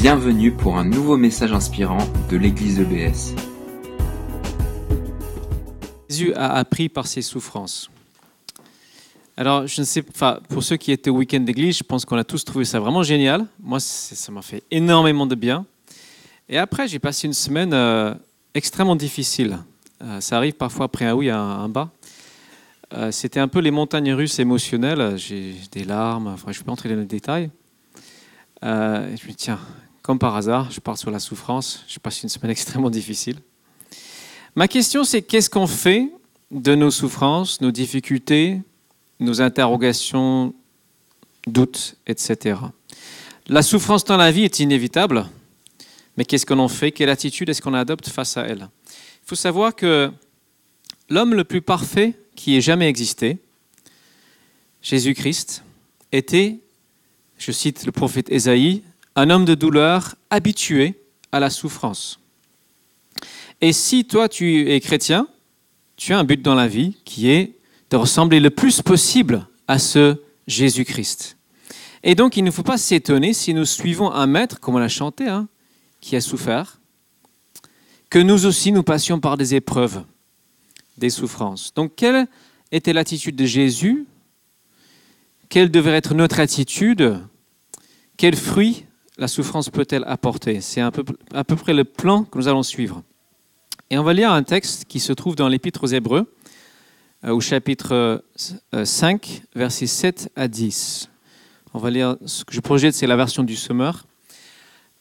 Bienvenue pour un nouveau message inspirant de l'église EBS. Jésus a appris par ses souffrances. Alors, je ne sais pas, pour ceux qui étaient au week-end d'église, je pense qu'on a tous trouvé ça vraiment génial. Moi, ça m'a fait énormément de bien. Et après, j'ai passé une semaine euh, extrêmement difficile. Euh, ça arrive parfois après un oui, un, un bas. Euh, C'était un peu les montagnes russes émotionnelles. J'ai des larmes, enfin, je ne vais pas entrer dans les détails. Je me dis, tiens, comme par hasard, je pars sur la souffrance. Je passe une semaine extrêmement difficile. Ma question, c'est qu'est-ce qu'on fait de nos souffrances, nos difficultés, nos interrogations, doutes, etc. La souffrance dans la vie est inévitable, mais qu'est-ce qu'on en fait? Quelle attitude est-ce qu'on adopte face à elle? Il faut savoir que l'homme le plus parfait qui ait jamais existé, Jésus-Christ, était, je cite le prophète Ésaïe, un homme de douleur habitué à la souffrance. Et si toi tu es chrétien, tu as un but dans la vie qui est de ressembler le plus possible à ce Jésus-Christ. Et donc il ne faut pas s'étonner si nous suivons un maître, comme on l'a chanté, hein, qui a souffert, que nous aussi nous passions par des épreuves, des souffrances. Donc quelle était l'attitude de Jésus? Quelle devrait être notre attitude? Quels fruits la souffrance peut-elle apporter? C'est à peu, près le plan que nous allons suivre. Et on va lire un texte qui se trouve dans l'Épître aux Hébreux, euh, au chapitre euh, 5, versets 7 à 10. On va lire ce que je projette, c'est la version du Sommeur.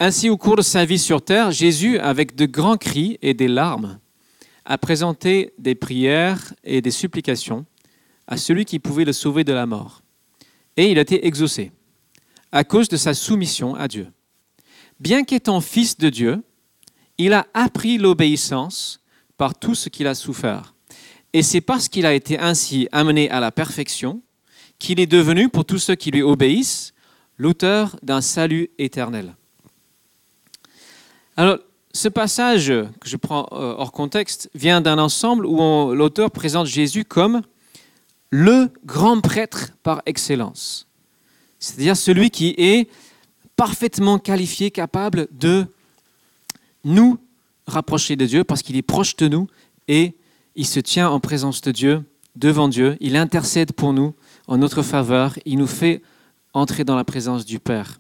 Ainsi, au cours de sa vie sur terre, Jésus, avec de grands cris et des larmes, a présenté des prières et des supplications à celui qui pouvait le sauver de la mort. Et il a été exaucé à cause de sa soumission à Dieu. Bien qu'étant fils de Dieu, il a appris l'obéissance par tout ce qu'il a souffert. Et c'est parce qu'il a été ainsi amené à la perfection qu'il est devenu, pour tous ceux qui lui obéissent, l'auteur d'un salut éternel. Alors, ce passage que je prends euh, hors contexte vient d'un ensemble où l'auteur présente Jésus comme le grand prêtre par excellence. C'est-à-dire celui qui est parfaitement qualifié, capable de nous rapprocher de Dieu parce qu'il est proche de nous et il se tient en présence de Dieu, devant Dieu. Il intercède pour nous en notre faveur. Il nous fait entrer dans la présence du Père.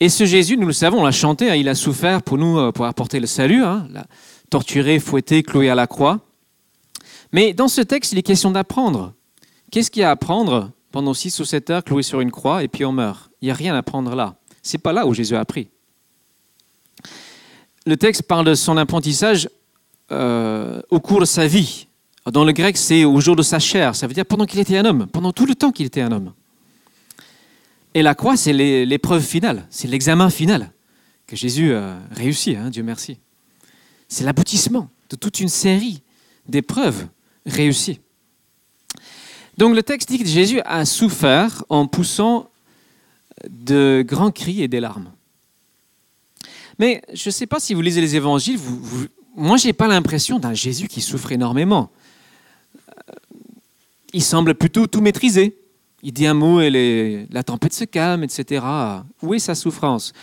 Et ce Jésus, nous le savons, on l'a chanté, hein, il a souffert pour nous, euh, pour apporter le salut, hein, torturé, fouetté, cloué à la croix. Mais dans ce texte, il est question d'apprendre. Qu'est-ce qu'il y a à apprendre pendant six ou sept heures cloué sur une croix et puis on meurt Il n'y a rien à apprendre là. C'est pas là où Jésus a appris. Le texte parle de son apprentissage euh, au cours de sa vie. Dans le grec, c'est au jour de sa chair. Ça veut dire pendant qu'il était un homme, pendant tout le temps qu'il était un homme. Et la croix, c'est l'é- l'épreuve finale, c'est l'examen final que Jésus a réussi, hein, Dieu merci. C'est l'aboutissement de toute une série d'épreuves réussies. Donc le texte dit que Jésus a souffert en poussant de grands cris et des larmes. Mais je ne sais pas si vous lisez les évangiles, moi je n'ai pas l'impression d'un Jésus qui souffre énormément. Euh, Il semble plutôt tout maîtriser. Il dit un mot et la tempête se calme, etc. Où est sa souffrance?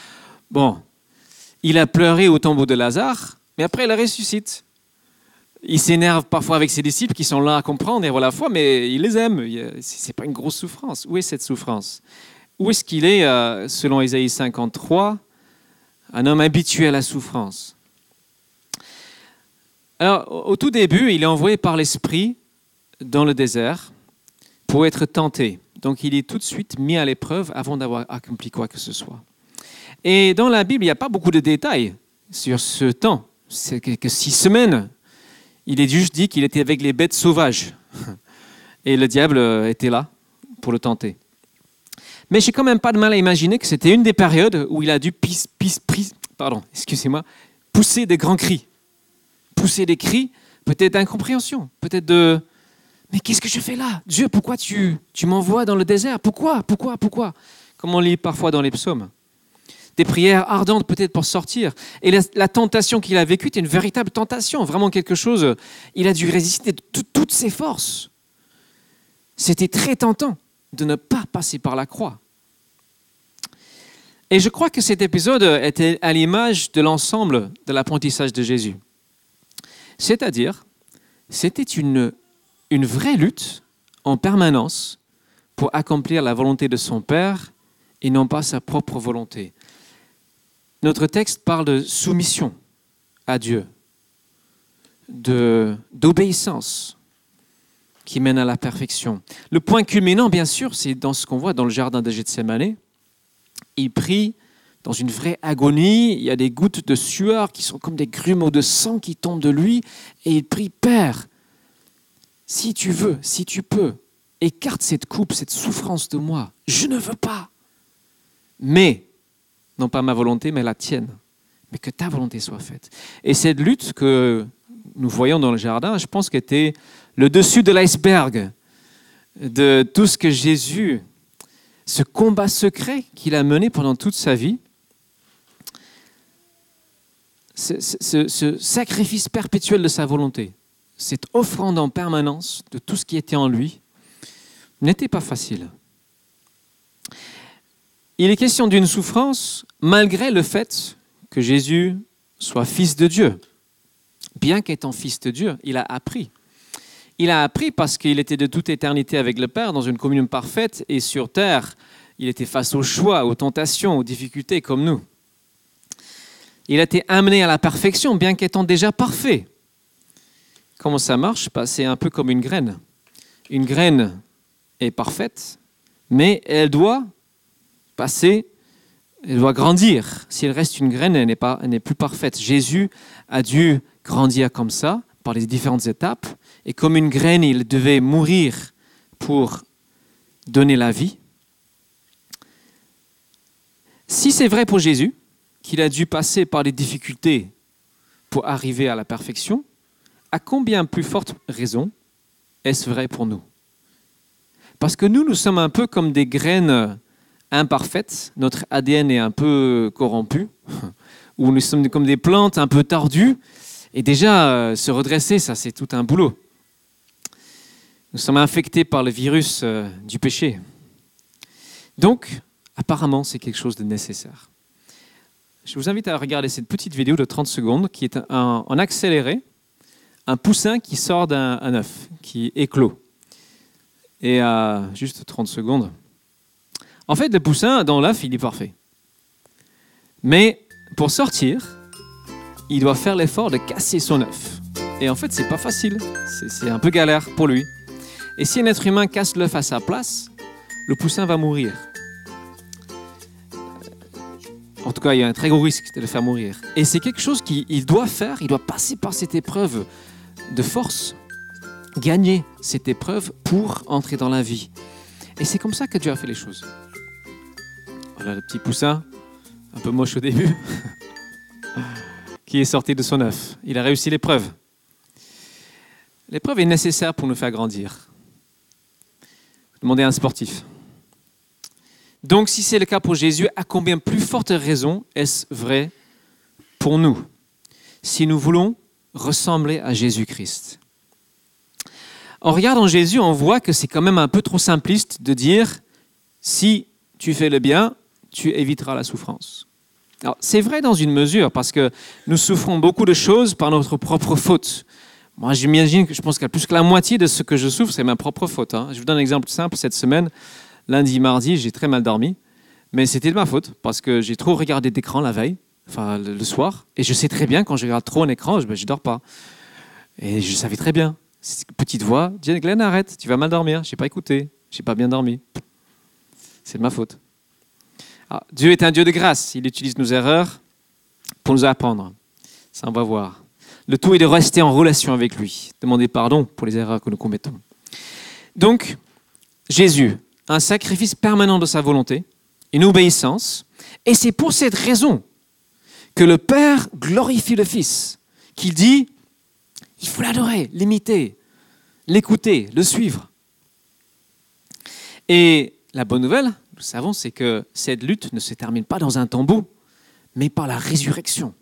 Bon, il a pleuré au tombeau de Lazare, mais après il ressuscite. Il s'énerve parfois avec ses disciples qui sont là à comprendre et la foi, mais il les aime. Ce n'est pas une grosse souffrance. Où est cette souffrance? Où est-ce qu'il est, euh, selon Ésaïe 53, un homme habitué à la souffrance? Alors, au- tout début, il est envoyé par l'Esprit dans le désert pour être tenté. Donc, il est tout de suite mis à l'épreuve avant d'avoir accompli quoi que ce soit. Et dans la Bible, il n'y a pas beaucoup de détails sur ce temps. C'est que six semaines. Il est juste dit qu'il était avec les bêtes sauvages. Et le diable euh, était là pour le tenter. Mais j'ai quand même pas de mal à imaginer que c'était une des périodes où il a dû pis- pis- pris- pardon, excusez-moi, pousser des grands cris. Pousser des cris, peut-être d'incompréhension, peut-être de Mais qu'est-ce que je fais là? Dieu, pourquoi tu, tu m'envoies dans le désert? Pourquoi? Pourquoi? Pourquoi? Comme on lit parfois dans les psaumes. Des prières ardentes peut-être pour sortir. Et la, tentation qu'il a vécue était une véritable tentation, vraiment quelque chose. Il a dû résister de tout- toutes ses forces. C'était très tentant de ne pas passer par la croix. Et je crois que cet épisode était à l'image de l'ensemble de l'apprentissage de Jésus. C'est-à-dire, c'était une vraie lutte en permanence pour accomplir la volonté de son Père et non pas sa propre volonté. Notre texte parle de soumission à Dieu, d'obéissance qui mène à la perfection. Le point culminant, bien sûr, c'est dans ce qu'on voit dans le jardin de Gethsemane. Il prie dans une vraie agonie, il y a des gouttes de sueur qui sont comme des grumeaux de sang qui tombent de lui, et il prie, Père, si tu veux, si tu peux, écarte cette coupe, cette souffrance de moi. Je ne veux pas. Mais, non pas ma volonté, mais la tienne. Mais que ta volonté soit faite. Et cette lutte que nous voyons dans le jardin, je pense qu'était le dessus de l'iceberg de tout ce que Jésus, ce combat secret qu'il a mené pendant toute sa vie, ce, ce, sacrifice perpétuel de sa volonté, cette offrande en permanence de tout ce qui était en lui, n'était pas facile. Il est question d'une souffrance malgré le fait que Jésus soit fils de Dieu. Bien qu'étant fils de Dieu, il a appris. Il a appris parce qu'il était de toute éternité avec le Père dans une communion parfaite et sur terre, il était face aux choix, aux tentations, aux difficultés comme nous. Il a été amené à la perfection bien qu'étant déjà parfait. Comment ça marche? Bah, C'est un peu comme une graine. Une graine est parfaite, mais elle doit passer, elle doit grandir. Si elle reste une graine, elle n'est, pas, elle n'est plus parfaite. Jésus a dû grandir comme ça, par les différentes étapes, et comme une graine, il devait mourir pour donner la vie. Si c'est vrai pour Jésus, qu'il a dû passer par des difficultés pour arriver à la perfection, à combien plus forte raison est-ce vrai pour nous? Parce que nous, nous sommes un peu comme des graines imparfaites, notre ADN est un peu corrompu, ou nous sommes comme des plantes un peu tordues, et déjà, euh, se redresser, ça c'est tout un boulot. Nous sommes infectés par le virus euh, du péché. Donc, apparemment, c'est quelque chose de nécessaire. Je vous invite à regarder cette petite vidéo de 30 secondes qui est en accéléré, un poussin qui sort d'un œuf, qui éclot. Et à juste 30 secondes. En fait, le poussin dans l'œuf, il est parfait. Mais pour sortir, il doit faire l'effort de casser son œuf. Et en fait, c'est pas facile. C'est un peu galère pour lui. Et si un être humain casse l'œuf à sa place, le poussin va mourir. En tout cas, il y a un très gros risque de le faire mourir. Et c'est quelque chose qu'il doit faire, il doit passer par cette épreuve de force, gagner cette épreuve pour entrer dans la vie. Et c'est comme ça que Dieu a fait les choses. Voilà le petit poussin, un peu moche au début, qui est sorti de son œuf. Il a réussi l'épreuve. L'épreuve est nécessaire pour nous faire grandir. Demandez à un sportif. Donc si c'est le cas pour Jésus, à combien plus forte raison est-ce vrai pour nous si nous voulons ressembler à Jésus-Christ? En regardant Jésus, on voit que c'est quand même un peu trop simpliste de dire si tu fais le bien, tu éviteras la souffrance. C'est vrai dans une mesure, parce que nous souffrons beaucoup de choses par notre propre faute. Moi, j'imagine que je pense qu'à plus que la moitié de ce que je souffre, c'est ma propre faute. Hein. Je vous donne un exemple simple. Cette semaine, lundi, mardi, j'ai très mal dormi. Mais c'était de ma faute parce que j'ai trop regardé d'écran la veille, enfin le, soir. Et je sais très bien quand je regarde trop un écran, je ne ben, dors pas. Et je savais très bien. Petite voix, Glenn, arrête, tu vas mal dormir. Je n'ai pas écouté, je n'ai pas bien dormi. C'est de ma faute. Ah, Dieu est un Dieu de grâce. Il utilise nos erreurs pour nous apprendre. Ça, on va voir. Le tout est de rester en relation avec lui, demander pardon pour les erreurs que nous commettons. Donc, Jésus, un sacrifice permanent de sa volonté, une obéissance, et c'est pour cette raison que le Père glorifie le Fils, qu'il dit, il faut l'adorer, l'imiter, l'écouter, le suivre. Et la bonne nouvelle, nous savons, que cette lutte ne se termine pas dans un tombeau, mais par la résurrection.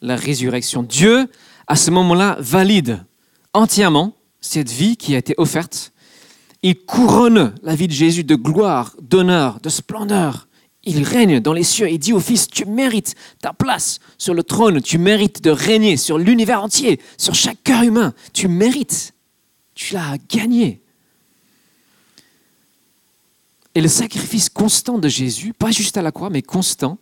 La résurrection. Dieu, à ce moment-là, valide entièrement cette vie qui a été offerte il couronne la vie de Jésus de gloire, d'honneur, de splendeur. il règne dans les cieux. Il dit au Fils, tu mérites ta place sur le trône, tu mérites de régner sur l'univers entier, sur chaque cœur humain. Tu mérites. Tu l'as gagné. Et le sacrifice constant de Jésus, pas juste à la croix, mais constant,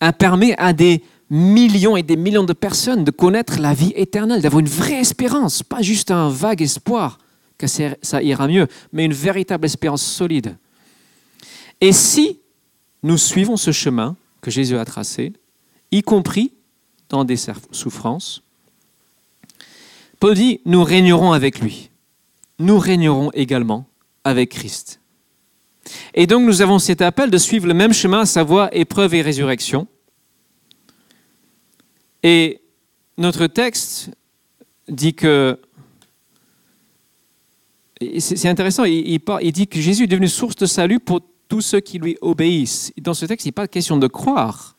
a permis à des millions et des millions de personnes de connaître la vie éternelle, d'avoir une vraie espérance, pas juste un vague espoir que ça ira mieux, mais une véritable espérance solide. Et si nous suivons ce chemin que Jésus a tracé, y compris dans des souffrances, Paul dit, nous régnerons avec lui. Nous régnerons également avec Christ. Et donc nous avons cet appel de suivre le même chemin, à savoir épreuve et résurrection. Et notre texte dit que c'est intéressant, il, dit que Jésus est devenu source de salut pour tous ceux qui lui obéissent. Dans ce texte, il n'est pas question de croire.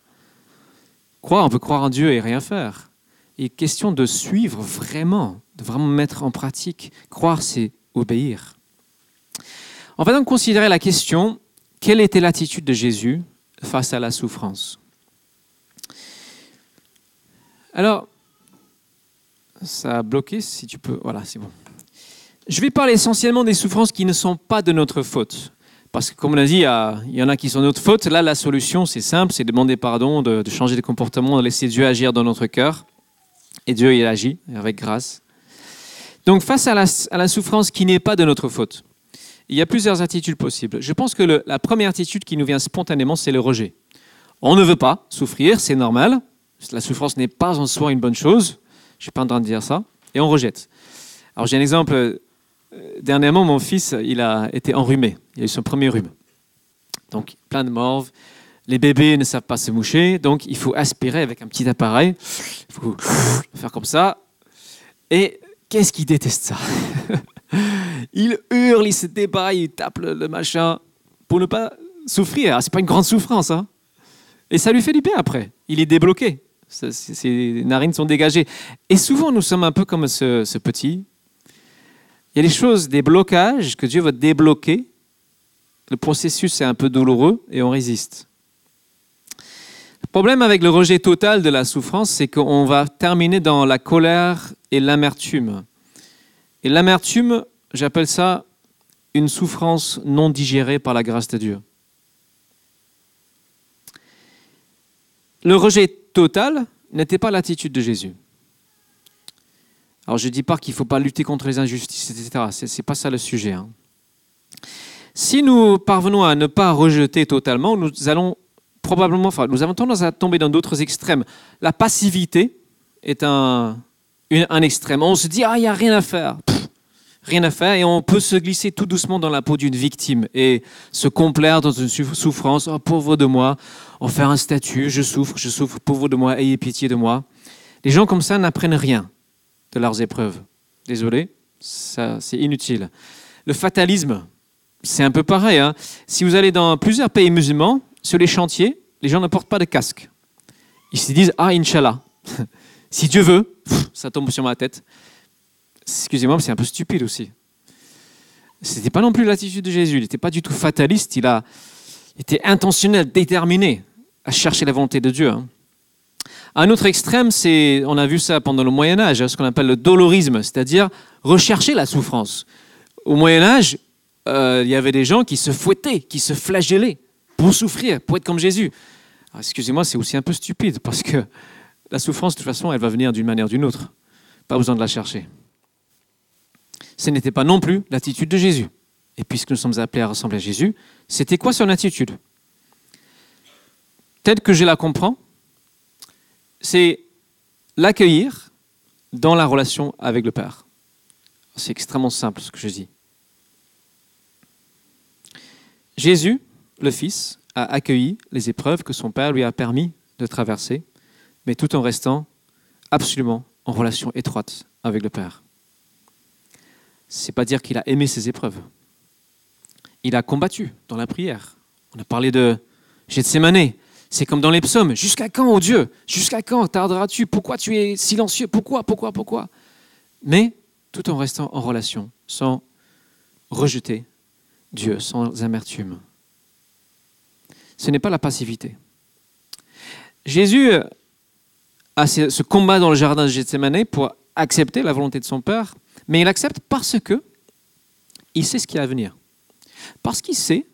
Croire, on peut croire en Dieu et rien faire. Il est question de suivre vraiment, de vraiment mettre en pratique. Croire, c'est obéir. On va donc considérer la question, quelle était l'attitude de Jésus face à la souffrance Alors, ça a bloqué, si tu peux. Voilà, c'est bon. Je vais parler essentiellement des souffrances qui ne sont pas de notre faute. Parce que, comme on a dit, il y en a qui sont de notre faute. Là, la solution, c'est simple, c'est demander pardon, de, changer de comportement, de laisser Dieu agir dans notre cœur. Et Dieu, il agit avec grâce. Donc, face à la, souffrance qui n'est pas de notre faute, il y a plusieurs attitudes possibles. Je pense que la première attitude qui nous vient spontanément, c'est le rejet. On ne veut pas souffrir, c'est normal. La souffrance n'est pas en soi une bonne chose. Je ne suis pas en train de dire ça. Et on rejette. Alors, j'ai un exemple euh, dernièrement, mon fils, il a été enrhumé. Il a eu son premier rhume. Donc, plein de morve. Les bébés ne savent pas se moucher, donc il faut aspirer avec un petit appareil. Il faut faire comme ça. Et qu'est-ce qu'il déteste ça? Il hurle, il se débat, il tape le, machin pour ne pas souffrir. Ah, c'est pas une grande souffrance. Hein Et ça lui fait du bien après. Il est débloqué. Ses narines sont dégagées. Et souvent, nous sommes un peu comme ce petit il y a des choses, des blocages que Dieu va débloquer. Le processus est un peu douloureux et on résiste. Le problème avec le rejet total de la souffrance, c'est qu'on va terminer dans la colère et l'amertume. Et l'amertume, j'appelle ça une souffrance non digérée par la grâce de Dieu. Le rejet total n'était pas l'attitude de Jésus. Alors je ne dis pas qu'il ne faut pas lutter contre les injustices, etc. Ce n'est pas ça le sujet. Hein. Si nous parvenons à ne pas rejeter totalement, nous allons probablement, enfin, nous avons tendance à tomber dans d'autres extrêmes. La passivité est un, un extrême. On se dit, ah, il n'y a rien à faire. rien à faire. Et on peut se glisser tout doucement dans la peau d'une victime et se complaire dans une souffrance. Oh, pauvre de moi. En faire un statut. Je souffre, je souffre. Pauvre de moi. Ayez pitié de moi. Les gens comme ça n'apprennent rien de leurs épreuves. Désolé, ça, c'est inutile. Le fatalisme, c'est un peu pareil. Hein. Si vous allez dans plusieurs pays musulmans, sur les chantiers, les gens ne portent pas de casque. Ils se disent Ah, Inch'Allah, si Dieu veut, ça tombe sur ma tête. Excusez-moi, mais c'est un peu stupide aussi. Ce n'était pas non plus l'attitude de Jésus. Il n'était pas du tout fataliste. Il a été intentionnel, déterminé à chercher la volonté de Dieu. Hein. Un autre extrême, c'est, on a vu ça pendant le Moyen Âge, hein, ce qu'on appelle le dolorisme, c'est-à-dire rechercher la souffrance. Au Moyen Âge, euh, il y avait des gens qui se fouettaient, qui se flagellaient pour souffrir, pour être comme Jésus. Excusez-moi, c'est aussi un peu stupide parce que la souffrance, de toute façon, elle va venir d'une manière ou d'une autre. Pas besoin de la chercher. Ce n'était pas non plus l'attitude de Jésus. Et puisque nous sommes appelés à ressembler à Jésus, c'était quoi son attitude? Peut-être que je la comprends, c'est l'accueillir dans la relation avec le Père. C'est extrêmement simple ce que je dis. Jésus, le Fils, a accueilli les épreuves que son Père lui a permis de traverser, mais tout en restant absolument en relation étroite avec le Père. C'est pas dire qu'il a aimé ses épreuves. Il a combattu dans la prière. On a parlé de Gethsemane, c'est comme dans les psaumes. Jusqu'à quand, oh Dieu? Jusqu'à quand tarderas-tu? Pourquoi tu es silencieux? Pourquoi Pourquoi Pourquoi? Mais tout en restant en relation, sans rejeter Dieu, sans amertume. ce n'est pas la passivité. Jésus a ce combat dans le jardin de Gethsemane pour accepter la volonté de son Père, mais il accepte parce que il sait ce qui est à venir. Parce qu'il sait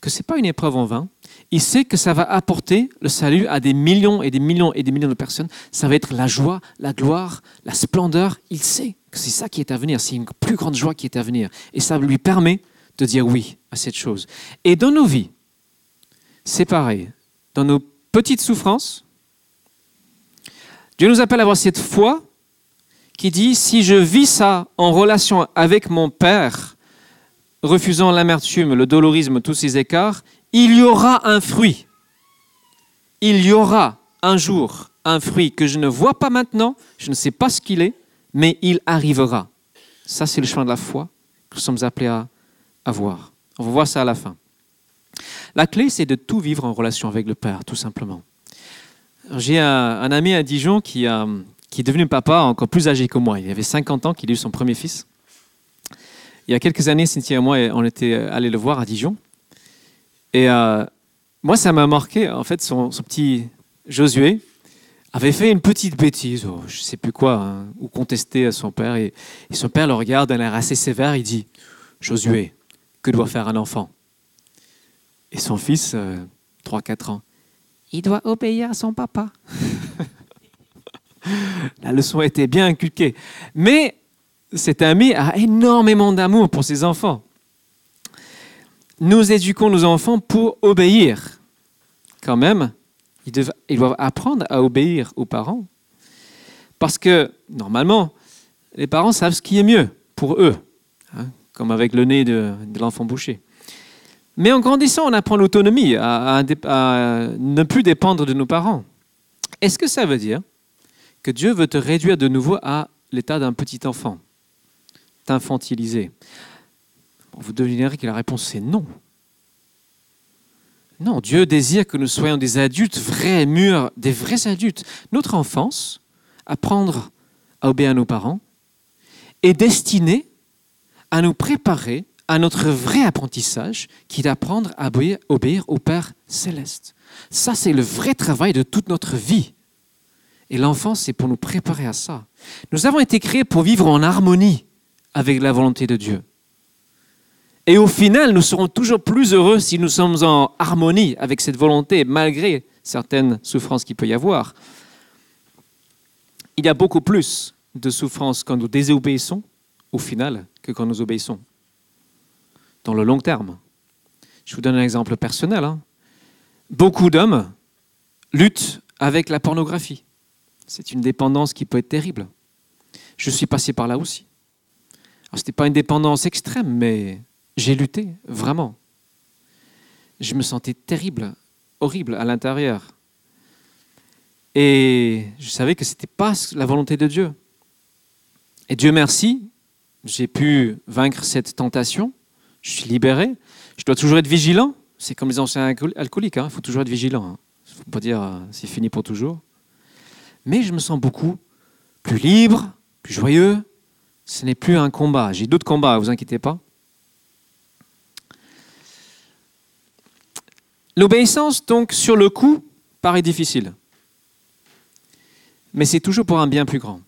que ce n'est pas une épreuve en vain. Il sait que ça va apporter le salut à des millions et des millions et des millions de personnes. Ça va être la joie, la gloire, la splendeur. Il sait que c'est ça qui est à venir. C'est une plus grande joie qui est à venir. Et ça lui permet de dire oui à cette chose. Et dans nos vies, c'est pareil. Dans nos petites souffrances, Dieu nous appelle à avoir cette foi qui dit, si je vis ça en relation avec mon Père, refusant l'amertume, le dolorisme, tous ces écarts, il y aura un fruit. Il y aura un jour un fruit que je ne vois pas maintenant, je ne sais pas ce qu'il est, mais il arrivera. Ça, c'est le chemin de la foi que nous sommes appelés à, voir. On va voir ça à la fin. La clé, c'est de tout vivre en relation avec le Père, tout simplement. J'ai un, ami à Dijon qui, qui est devenu papa encore plus âgé que moi. Il avait 50 ans qu'il a eu son premier fils. Il y a quelques années, Cynthia et moi, on était allés le voir à Dijon. Et euh, moi, ça m'a marqué. En fait, son, petit Josué avait fait une petite bêtise, oh, je ne sais plus quoi, hein, ou contester à son père. Et, son père le regarde d'un air assez sévère. Il dit Josué, que doit faire un enfant? Et son fils, 3-4 euh, ans, il doit obéir à son papa. La leçon était bien inculquée. Mais cet ami a énormément d'amour pour ses enfants. Nous éduquons nos enfants pour obéir. Quand même, ils doivent, apprendre à obéir aux parents. Parce que, normalement, les parents savent ce qui est mieux pour eux, hein, comme avec le nez de, l'enfant bouché. Mais en grandissant, on apprend l'autonomie, à, ne plus dépendre de nos parents. Est-ce que ça veut dire que Dieu veut te réduire de nouveau à l'état d'un petit enfant infantilisé Vous devinerez que la réponse c'est non. Non, Dieu désire que nous soyons des adultes vrais, mûrs, des vrais adultes. Notre enfance, apprendre à obéir à nos parents, est destinée à nous préparer à notre vrai apprentissage, qui est d'apprendre à obéir, au Père céleste. Ça, c'est le vrai travail de toute notre vie. Et l'enfance, c'est pour nous préparer à ça. Nous avons été créés pour vivre en harmonie avec la volonté de Dieu. Et au final, nous serons toujours plus heureux si nous sommes en harmonie avec cette volonté, malgré certaines souffrances qu'il peut y avoir. Il y a beaucoup plus de souffrances quand nous désobéissons, au final, que quand nous obéissons. Dans le long terme. Je vous donne un exemple personnel. Hein. Beaucoup d'hommes luttent avec la pornographie. C'est une dépendance qui peut être terrible. Je suis passé par là aussi. Ce n'était pas une dépendance extrême, mais j'ai lutté, vraiment. Je me sentais terrible, horrible à l'intérieur. Et je savais que ce n'était pas la volonté de Dieu. Et Dieu merci, j'ai pu vaincre cette tentation. Je suis libéré. Je dois toujours être vigilant. C'est comme les anciens alcooliques, hein. il faut toujours être vigilant. Il hein. ne faut pas dire euh, c'est fini pour toujours. Mais je me sens beaucoup plus libre, plus joyeux, ce n'est plus un combat. J'ai d'autres combats, ne vous inquiétez pas. L'obéissance, donc, sur le coup, paraît difficile. Mais c'est toujours pour un bien plus grand.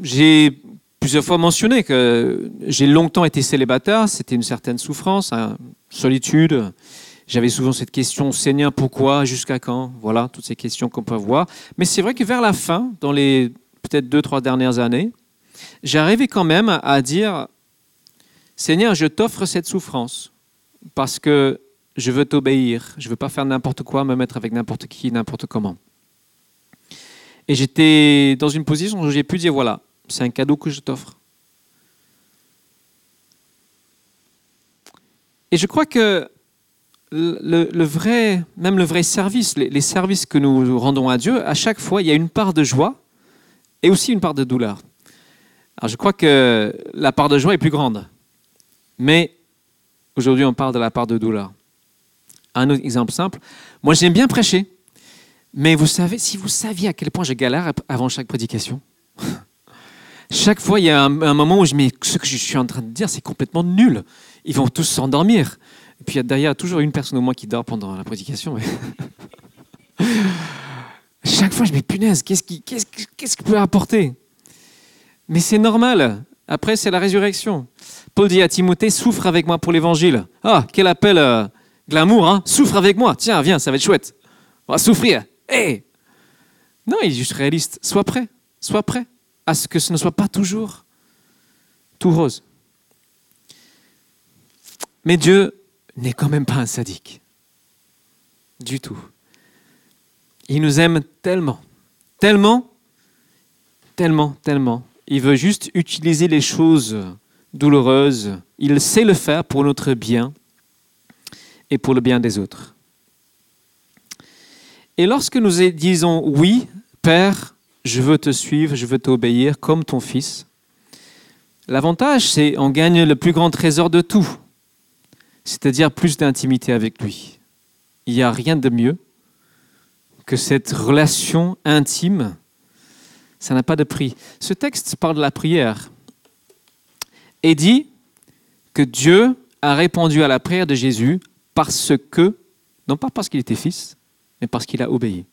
J'ai plusieurs fois mentionné que j'ai longtemps été célibataire, c'était une certaine souffrance, une solitude. J'avais souvent cette question, Seigneur, pourquoi, jusqu'à quand Voilà, toutes ces questions qu'on peut avoir. Mais c'est vrai que vers la fin, dans les peut-être deux, trois dernières années, j'arrivais quand même à dire, Seigneur, je t'offre cette souffrance parce que je veux t'obéir, je ne veux pas faire n'importe quoi, me mettre avec n'importe qui, n'importe comment. Et j'étais dans une position où j'ai pu dire, voilà, c'est un cadeau que je t'offre. Et je crois que le, vrai, même le vrai service, les, les, services que nous rendons à Dieu, à chaque fois, il y a une part de joie et aussi une part de douleur. Alors je crois que la part de joie est plus grande. Mais aujourd'hui, on parle de la part de douleur. Un autre exemple simple. Moi, j'aime bien prêcher. Mais vous savez, si vous saviez à quel point je galère avant chaque prédication, chaque fois, il y a un, moment où je me dis, ce que je suis en train de dire, c'est complètement nul. Ils vont tous s'endormir. Et puis il y a toujours une personne au moins qui dort pendant la prédication. Chaque fois, je me punaise, qu'est-ce qui, qu'est-ce, qu'est-ce peut apporter? Mais c'est normal. Après, c'est la résurrection. Paul dit à Timothée, souffre avec moi pour l'évangile. Ah, quel appel euh, glamour, hein Souffre avec moi. Tiens, viens, ça va être chouette. On va souffrir. Hé Non, il est juste réaliste. Sois prêt. Sois prêt à ce que ce ne soit pas toujours tout rose. Mais Dieu n'est quand même pas un sadique. Du tout. Il nous aime tellement, tellement, tellement, tellement. Il veut juste utiliser les choses douloureuses. Il sait le faire pour notre bien et pour le bien des autres. Et lorsque nous disons oui, Père, je veux te suivre, je veux t'obéir comme ton fils, l'avantage c'est on gagne le plus grand trésor de tout, c'est-à-dire plus d'intimité avec lui. Il n'y a rien de mieux que cette relation intime. Ça n'a pas de prix. Ce texte parle de la prière et dit que Dieu a répondu à la prière de Jésus parce que, non pas parce qu'il était fils, mais parce qu'il a obéi.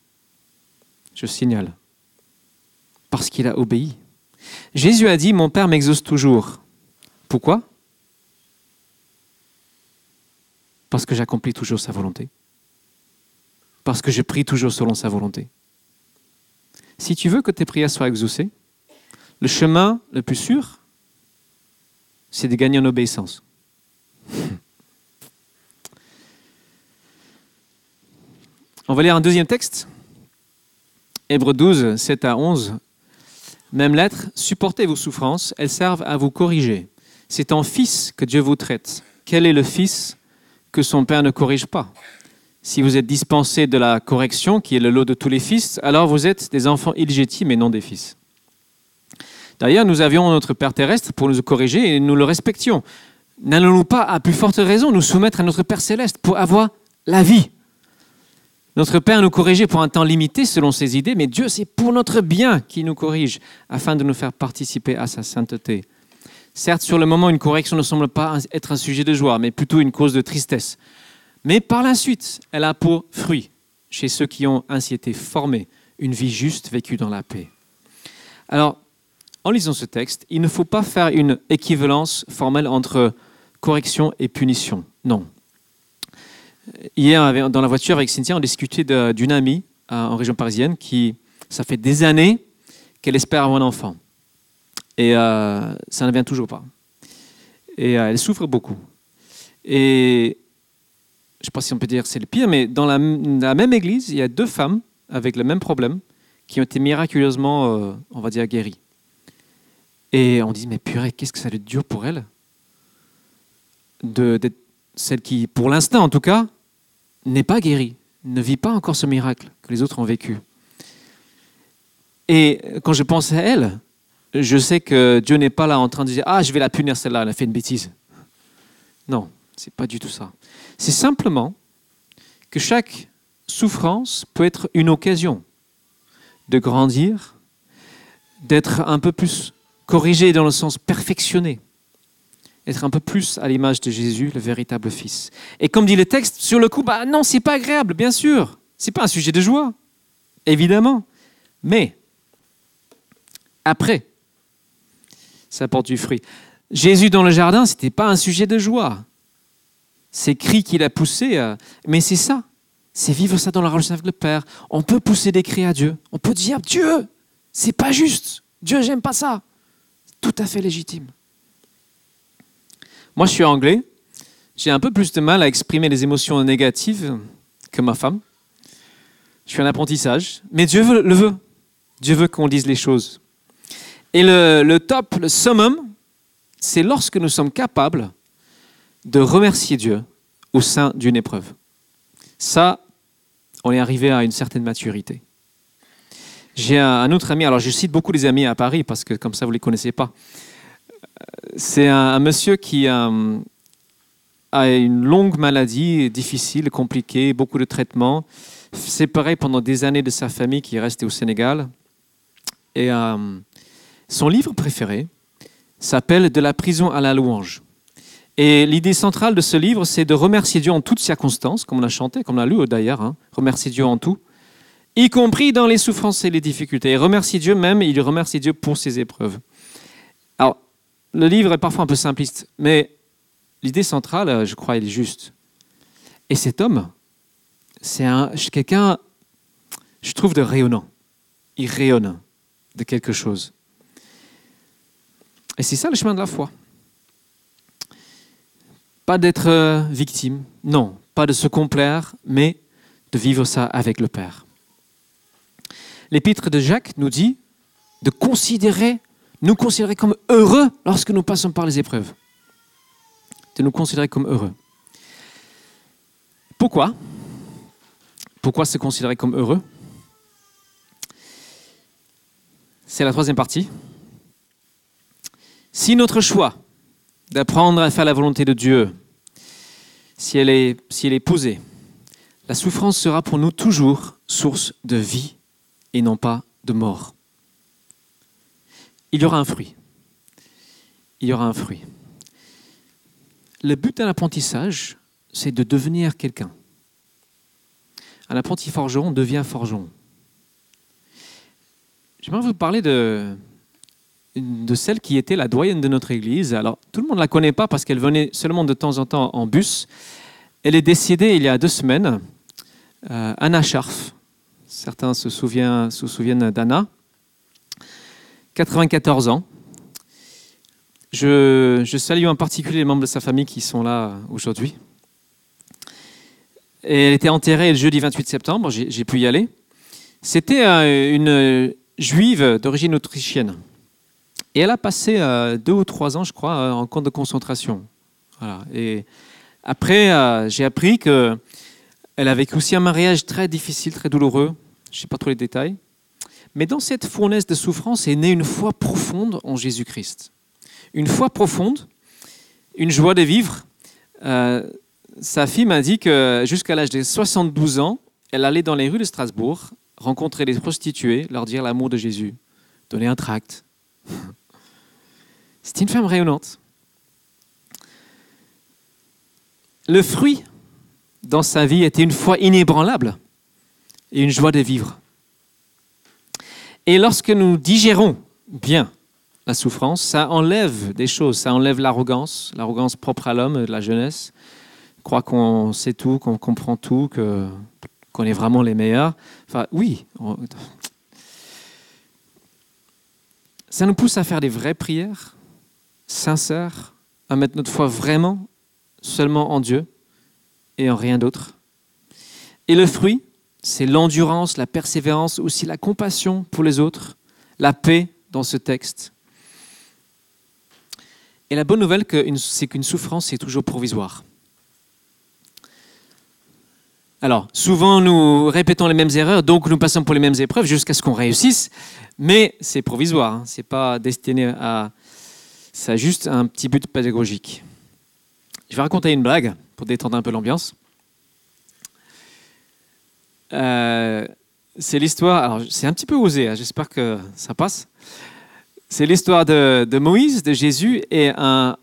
Je signale. Parce qu'il a obéi. Jésus a dit, mon Père m'exauce toujours. Pourquoi? Parce que j'accomplis toujours sa volonté. Parce que je prie toujours selon sa volonté. Si tu veux que tes prières soient exaucées, le chemin le plus sûr, c'est de gagner en obéissance. On va lire un deuxième texte. Hébreux 12, 7 à 11. Même lettre, supportez vos souffrances, elles servent à vous corriger. C'est en fils que Dieu vous traite. Quel est le fils que son père ne corrige pas? Si vous êtes dispensé de la correction, qui est le lot de tous les fils, alors vous êtes des enfants illégitimes et non des fils. D'ailleurs, nous avions notre Père terrestre pour nous corriger et nous le respections. N'allons-nous pas, à plus forte raison, nous soumettre à notre Père céleste pour avoir la vie? Notre Père nous corrigeait pour un temps limité selon ses idées, mais Dieu, c'est pour notre bien qu'il nous corrige, afin de nous faire participer à sa sainteté. Certes, sur le moment, une correction ne semble pas être un sujet de joie, mais plutôt une cause de tristesse. Mais par la suite, elle a pour fruit, chez ceux qui ont ainsi été formés, une vie juste vécue dans la paix. Alors, en lisant ce texte, il ne faut pas faire une équivalence formelle entre correction et punition. Non. Hier, dans la voiture avec Cynthia, on discutait d'une amie euh, en région parisienne qui, ça fait des années qu'elle espère avoir un enfant. Et euh, ça ne vient toujours pas. Et euh, elle souffre beaucoup. Et je ne sais pas si on peut dire que c'est le pire, mais dans la, même église, il y a deux femmes avec le même problème qui ont été miraculeusement, on va dire, guéries. Et on dit, mais purée, qu'est-ce que ça doit être dur pour elle D'être celle qui, pour l'instant en tout cas, n'est pas guérie, ne vit pas encore ce miracle que les autres ont vécu. Et quand je pense à elle, je sais que Dieu n'est pas là en train de dire Ah, je vais la punir celle-là, elle a fait une bêtise. Non, c'est pas du tout ça. C'est simplement que chaque souffrance peut être une occasion de grandir, d'être un peu plus corriger dans le sens perfectionné, être un peu plus à l'image de Jésus, le véritable Fils. Et comme dit le texte, sur le coup, bah non, c'est pas agréable, bien sûr, c'est pas un sujet de joie, évidemment, mais après, ça porte du fruit. Jésus dans le jardin, c'était pas un sujet de joie. Ces cris qu'il a poussés, euh, mais c'est ça, c'est vivre ça dans la relation avec le Père. On peut pousser des cris à Dieu, on peut dire Dieu, c'est pas juste, Dieu j'aime pas ça tout à fait légitime. Moi, je suis anglais. J'ai un peu plus de mal à exprimer les émotions négatives que ma femme. Je suis en apprentissage, mais Dieu le veut. Dieu veut qu'on dise les choses. Et le, top, le summum, c'est lorsque nous sommes capables de remercier Dieu au sein d'une épreuve. Ça, on est arrivé à une certaine maturité. J'ai un, autre ami, alors je cite beaucoup les amis à Paris parce que comme ça vous ne les connaissez pas. C'est un, monsieur qui euh, a une longue maladie, difficile, compliquée, beaucoup de traitements, séparé pendant des années de sa famille qui est restée au Sénégal. Et euh, son livre préféré s'appelle De la prison à la louange. Et l'idée centrale de ce livre, c'est de remercier Dieu en toutes circonstances, comme on a chanté, comme on a lu d'ailleurs, hein, remercier Dieu en tout, y compris dans les souffrances et les difficultés. Et remercier Dieu même, il remercie Dieu pour ses épreuves. Alors, le livre est parfois un peu simpliste, mais l'idée centrale, je crois, est juste. Et cet homme, c'est quelqu'un, je trouve, de rayonnant. Il rayonne de quelque chose. Et c'est ça le chemin de la foi. Pas d'être euh, victime, non, pas de se complaire, mais de vivre ça avec le Père. L'épître de Jacques nous dit de considérer, nous considérer comme heureux lorsque nous passons par les épreuves. De nous considérer comme heureux. Pourquoi? Pourquoi se considérer comme heureux? C'est la troisième partie. Si notre choix d'apprendre à faire la volonté de Dieu, si elle est, si elle est posée, la souffrance sera pour nous toujours source de vie et non pas de mort. Il y aura un fruit. Il y aura un fruit. Le but d'un apprentissage, c'est de devenir quelqu'un. Un apprenti forgeron devient forgeron. J'aimerais vous parler de, celle qui était la doyenne de notre Église. Alors, tout le monde ne la connaît pas parce qu'elle venait seulement de temps en temps en bus. Elle est décédée il y a deux semaines, euh, Anna Scharf. Certains se souviennent d'Anna. 94 ans. Je, salue en particulier les membres de sa famille qui sont là aujourd'hui. elle était enterrée le jeudi 28 septembre, j'ai pu y aller. C'était euh, une juive d'origine autrichienne. Et elle a passé euh, deux ou trois ans, je crois, euh, en camp de concentration. Et après, j'ai appris qu'elle a vécu aussi un mariage très difficile, très douloureux. Je ne sais pas trop les détails. Mais dans cette fournaise de souffrance est née une foi profonde en Jésus-Christ. Une foi profonde, une joie de vivre. sa fille m'a dit que jusqu'à l'âge de 72 ans, elle allait dans les rues de Strasbourg rencontrer les prostituées, leur dire l'amour de Jésus, donner un tract. C'est une femme rayonnante. Le fruit dans sa vie était une foi inébranlable et une joie de vivre. Et lorsque nous digérons bien la souffrance, ça enlève des choses, ça enlève l'arrogance, l'arrogance propre à l'homme de la jeunesse, croire qu'on sait tout, qu'on comprend tout, qu'on est vraiment les meilleurs. Enfin, oui, ça nous pousse à faire des vraies prières, sincère, à mettre notre foi vraiment seulement en Dieu et en rien d'autre. Et le fruit, c'est l'endurance, la persévérance, aussi la compassion pour les autres, la paix dans ce texte. Et la bonne nouvelle, c'est qu'une souffrance est toujours provisoire. Alors, souvent nous répétons les mêmes erreurs, donc nous passons pour les mêmes épreuves jusqu'à ce qu'on réussisse, mais c'est provisoire, hein. ce n'est pas destiné à, ça juste un petit but pédagogique. Je vais raconter une blague pour détendre un peu l'ambiance. Euh, c'est l'histoire, alors c'est un petit peu osé, hein, j'espère que ça passe. C'est l'histoire de, Moïse, de Jésus et un,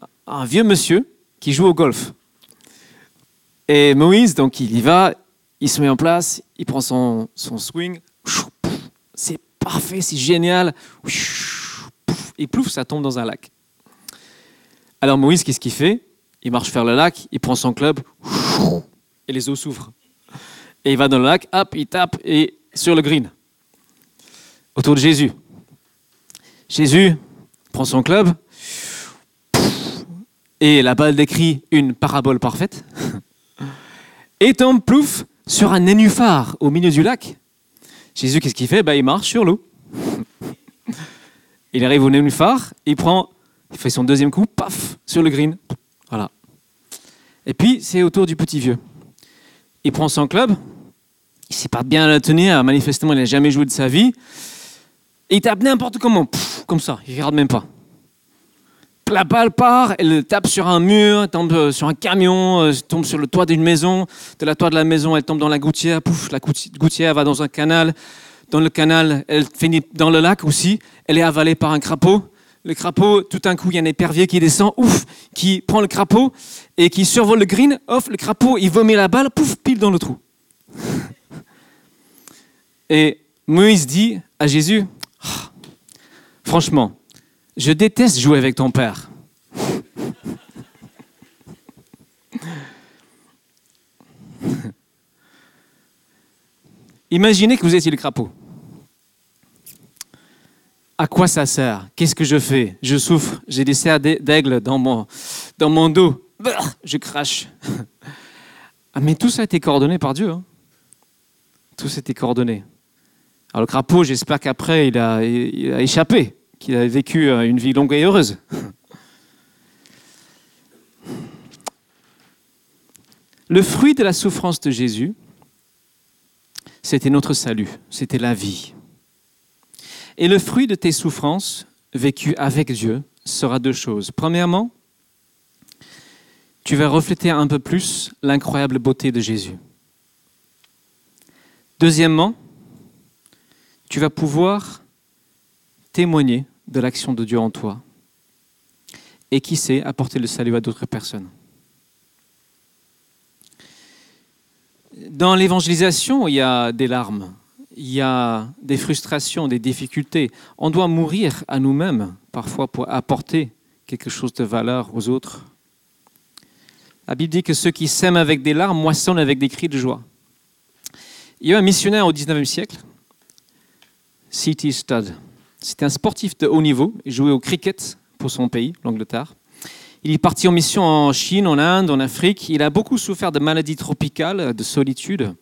vieux monsieur qui joue au golf. Et Moïse, donc il y va, il se met en place, il prend son, son swing, c'est parfait, c'est génial, et plouf, ça tombe dans un lac. Alors Moïse, qu'est-ce qu'il fait? Il marche vers le lac, il prend son club, et les eaux s'ouvrent. Et il va dans le lac, hop, il tape, et sur le green, autour de Jésus. Jésus prend son club, et la balle décrit une parabole parfaite, et tombe plouf sur un nénuphar au milieu du lac. Jésus, qu'est-ce qu'il fait? Ben, Il marche sur l'eau. Il arrive au nénuphar, il prend il fait son deuxième coup, paf, sur le green. Voilà. Et puis, c'est au tour du petit vieux. Il prend son club, il sait pas bien la tenir, manifestement, il n'a jamais joué de sa vie. Et il tape n'importe comment, comme ça, il regarde même pas. La balle part, elle tape sur un mur, tombe euh, sur un camion, euh, tombe sur le toit d'une maison. De la toit de la maison, elle tombe dans la gouttière, pouf, la gouttière va dans un canal. Dans le canal, elle finit dans le lac aussi. Elle est avalée par un crapaud le crapaud, tout d'un coup, il y a un épervier qui descend, ouf, qui prend le crapaud et qui survole le green, off, le crapaud, il vomit la balle, pouf, pile dans le trou. Et Moïse dit à Jésus, ah, franchement, je déteste jouer avec ton père. Imaginez que vous étiez le crapaud. À quoi ça sert? Qu'est-ce que je fais? Je souffre, j'ai des serres d'aigle dans mon, dans mon dos. Je crache. Ah, mais tout ça a été coordonné par Dieu. Hein. Tout ça a été coordonné. Alors le crapaud, j'espère qu'après, il a, il a échappé, qu'il a vécu euh, une vie longue et heureuse. Le fruit de la souffrance de Jésus, c'était notre salut, c'était la vie. Et le fruit de tes souffrances vécues avec Dieu sera deux choses. Premièrement, tu vas refléter un peu plus l'incroyable beauté de Jésus. Deuxièmement, tu vas pouvoir témoigner de l'action de Dieu en toi et qui sait apporter le salut à d'autres personnes. Dans l'évangélisation, il y a des larmes, il y a des frustrations, des difficultés. On doit mourir à nous-mêmes parfois pour apporter quelque chose de valeur aux autres. La Bible dit que ceux qui sèment avec des larmes moissonnent avec des cris de joie. Il y a un missionnaire au 19e siècle, C.T. Studd. C'était un sportif de haut niveau. Il jouait au cricket pour son pays, l'Angleterre. Il est parti en mission en Chine, en Inde, en Afrique. Il a beaucoup souffert de maladies tropicales, de solitude.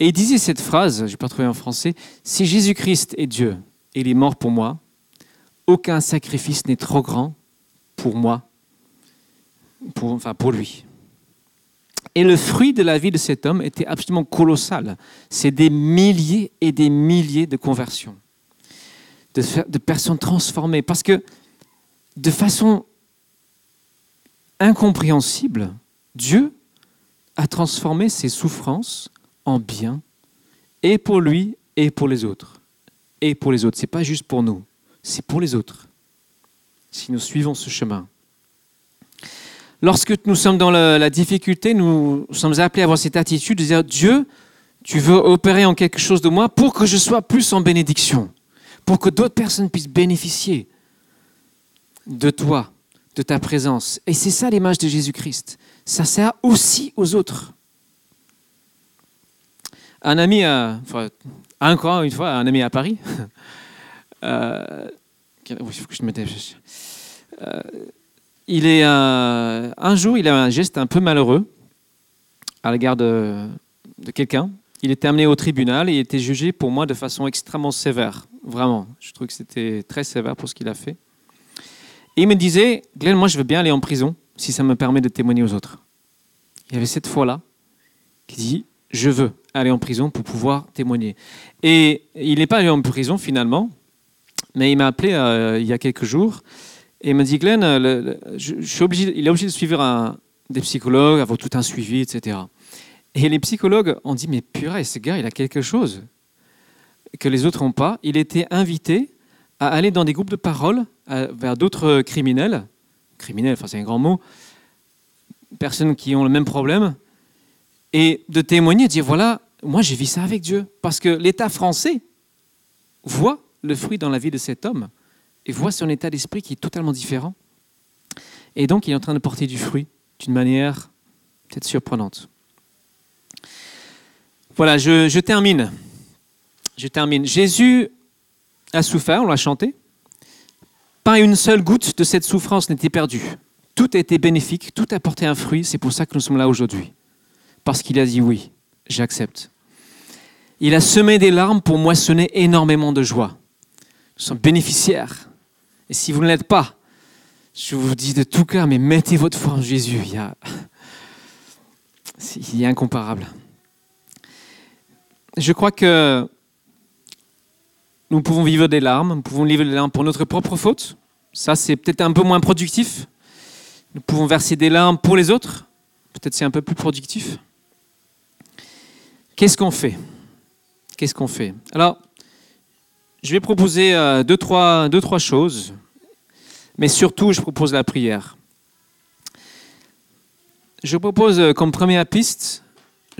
Et il disait cette phrase, je n'ai pas trouvé en français, Si Jésus-Christ est Dieu et il est mort pour moi, aucun sacrifice n'est trop grand pour moi, pour, enfin pour lui. Et le fruit de la vie de cet homme était absolument colossal. C'est des milliers et des milliers de conversions, de, personnes transformées. Parce que de façon incompréhensible, Dieu a transformé ses souffrances en bien, et pour lui et pour les autres. Et pour les autres. Ce n'est pas juste pour nous, c'est pour les autres. Si nous suivons ce chemin. Lorsque nous sommes dans la, difficulté, nous sommes appelés à avoir cette attitude de dire Dieu, tu veux opérer en quelque chose de moi pour que je sois plus en bénédiction, pour que d'autres personnes puissent bénéficier de toi, de ta présence. Et c'est ça l'image de Jésus-Christ. Ça sert aussi aux autres un ami, encore une fois, un ami à Paris. euh, il faut que je me euh, il est un, un jour, il a un geste un peu malheureux à l'égard de quelqu'un. Il était amené au tribunal et il était jugé pour moi de façon extrêmement sévère. Vraiment, je trouve que c'était très sévère pour ce qu'il a fait. Et il me disait, Glenn, moi je veux bien aller en prison si ça me permet de témoigner aux autres. Il y avait cette fois-là qui dit, je veux aller en prison pour pouvoir témoigner. Et il n'est pas allé en prison finalement, mais il m'a appelé euh, il y a quelques jours et il m'a dit Glenn, je, suis obligé, il est obligé de suivre des psychologues, avoir tout un suivi, etc. Et les psychologues ont dit mais purée, ce gars, il a quelque chose que les autres n'ont pas. Il était invité à aller dans des groupes de parole vers d'autres criminels, criminels, enfin c'est un grand mot, personnes qui ont le même problème, et de témoigner, de dire voilà, moi j'ai vu ça avec Dieu. Parce que l'État français voit le fruit dans la vie de cet homme et voit son état d'esprit qui est totalement différent. Et donc il est en train de porter du fruit d'une manière peut-être surprenante. Voilà, je, termine. Je termine. Jésus a souffert, on l'a chanté. Pas une seule goutte de cette souffrance n'était perdue. Tout a été bénéfique, tout a porté un fruit. C'est pour ça que nous sommes là aujourd'hui parce qu'il a dit oui, j'accepte. Il a semé des larmes pour moissonner énormément de joie. Nous sommes bénéficiaires. Et si vous ne l'êtes pas, je vous dis de tout cœur, mais mettez votre foi en Jésus. Il est incomparable. Je crois que nous pouvons vivre des larmes, nous pouvons vivre des larmes pour notre propre faute. Ça, c'est peut-être un peu moins productif. Nous pouvons verser des larmes pour les autres. Peut-être c'est un peu plus productif. Qu'est-ce qu'on fait? Qu'est-ce qu'on fait? Alors, je vais proposer euh, deux, trois, deux, trois choses. mais surtout, je propose la prière. Je propose euh, comme première piste,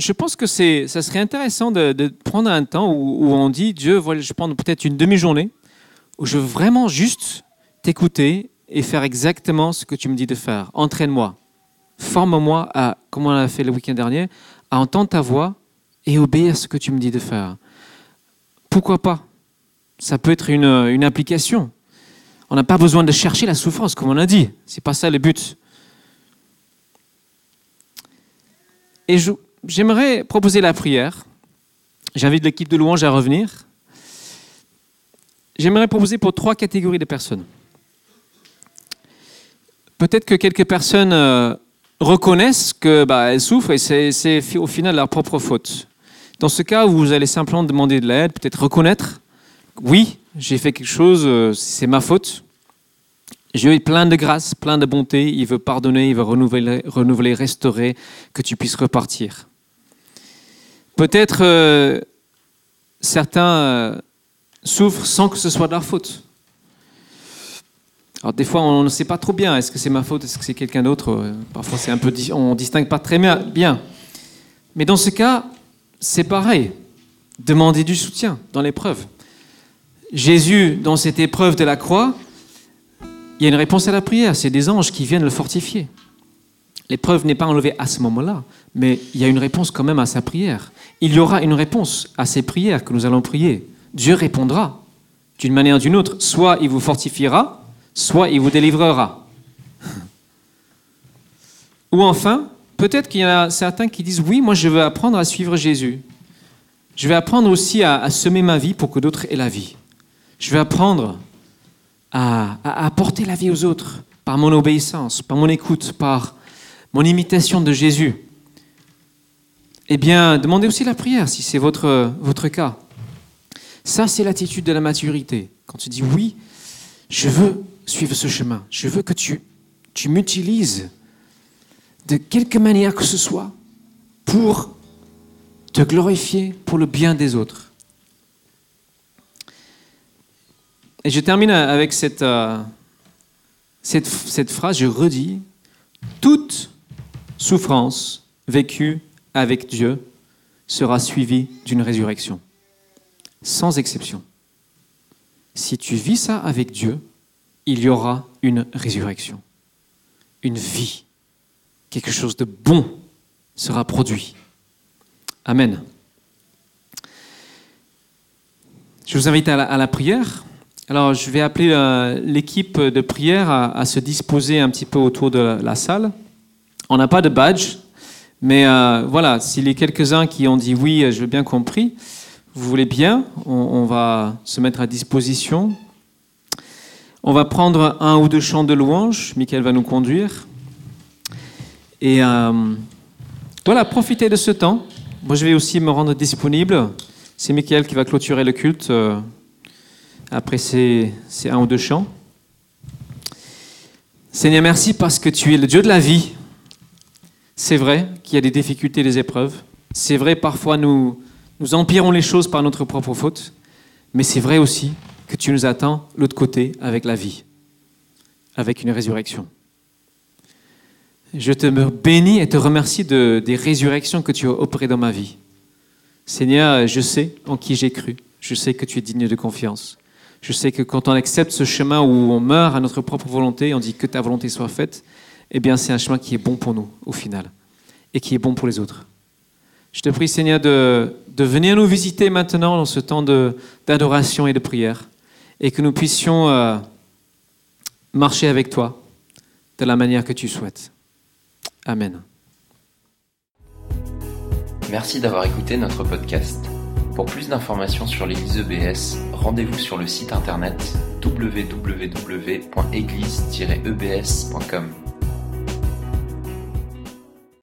je pense que c'est, ça serait intéressant de, prendre un temps où, on dit, Dieu, voilà, je prends peut-être une demi-journée, où je veux vraiment juste t'écouter et faire exactement ce que tu me dis de faire. Entraîne-moi, forme-moi à, comme on l'a fait le week-end dernier, à entendre ta voix et obéir à ce que tu me dis de faire. Pourquoi pas? Ça peut être une, une application. On n'a pas besoin de chercher la souffrance, comme on a dit. C'est pas ça le but. Et j'aimerais proposer la prière. J'invite l'équipe de louange à revenir. J'aimerais proposer pour trois catégories de personnes. Peut-être que quelques personnes euh, reconnaissent qu'elles bah, souffrent et c'est au final leur propre faute. Dans ce cas, vous allez simplement demander de l'aide, peut-être reconnaître, oui, j'ai fait quelque chose, euh, c'est ma faute. Dieu est plein de grâce, plein de bonté, il veut pardonner, il veut renouveler restaurer, que tu puisses repartir. Peut-être euh, certains euh, souffrent sans que ce soit de leur faute. Alors des fois, on ne sait pas trop bien, est-ce que c'est ma faute, est-ce que c'est quelqu'un d'autre Parfois, c'est un peu, on ne distingue pas très bien. Mais dans ce cas, c'est pareil. Demandez du soutien dans l'épreuve. Jésus, dans cette épreuve de la croix, il y a une réponse à la prière. C'est des anges qui viennent le fortifier. L'épreuve n'est pas enlevée à ce moment-là, mais il y a une réponse quand même à sa prière. Il y aura une réponse à ces prières que nous allons prier. Dieu répondra d'une manière ou d'une autre. Soit il vous fortifiera, soit il vous délivrera. Ou enfin, peut-être qu'il y en a certains qui disent oui, moi je veux apprendre à suivre Jésus. Je vais apprendre aussi à, semer ma vie pour que d'autres aient la vie. Je vais apprendre à, apporter la vie aux autres par mon obéissance, par mon écoute, par mon imitation de Jésus. Eh bien, demandez aussi la prière si c'est votre, cas. Ça, c'est l'attitude de la maturité. Quand tu dis oui, je veux suivre ce chemin, je veux que tu, m'utilises de quelque manière que ce soit pour te glorifier pour le bien des autres. Et je termine avec cette, euh, cette phrase, je redis, toute souffrance vécue avec Dieu sera suivie d'une résurrection, sans exception. Si tu vis ça avec Dieu, il y aura une résurrection, une vie quelque chose de bon sera produit. Amen. Je vous invite à la, prière. Alors, je vais appeler euh, l'équipe de prière à, se disposer un petit peu autour de la, salle. On n'a pas de badge, mais euh, voilà, s'il y a quelques-uns qui ont dit oui, je veux bien compris, vous voulez bien, on, va se mettre à disposition. On va prendre un ou deux chants de louange. Michael va nous conduire. Et euh, voilà, profitez de ce temps. Moi, je vais aussi me rendre disponible. C'est Michael qui va clôturer le culte euh, après ces un ou deux chants. Seigneur, merci parce que tu es le Dieu de la vie. C'est vrai qu'il y a des difficultés, des épreuves. C'est vrai, parfois, nous, nous empirons les choses par notre propre faute. Mais c'est vrai aussi que tu nous attends l'autre côté avec la vie, avec une résurrection. Je te bénis et te remercie de, des résurrections que tu as opérées dans ma vie. Seigneur, je sais en qui j'ai cru. Je sais que tu es digne de confiance. Je sais que quand on accepte ce chemin où on meurt à notre propre volonté, on dit que ta volonté soit faite, eh bien c'est un chemin qui est bon pour nous au final et qui est bon pour les autres. Je te prie Seigneur de, de venir nous visiter maintenant dans ce temps d'adoration et de prière et que nous puissions euh, marcher avec toi de la manière que tu souhaites. Amen. Merci d'avoir écouté notre podcast. Pour plus d'informations sur l'Église EBS, rendez-vous sur le site internet www.église-ebs.com.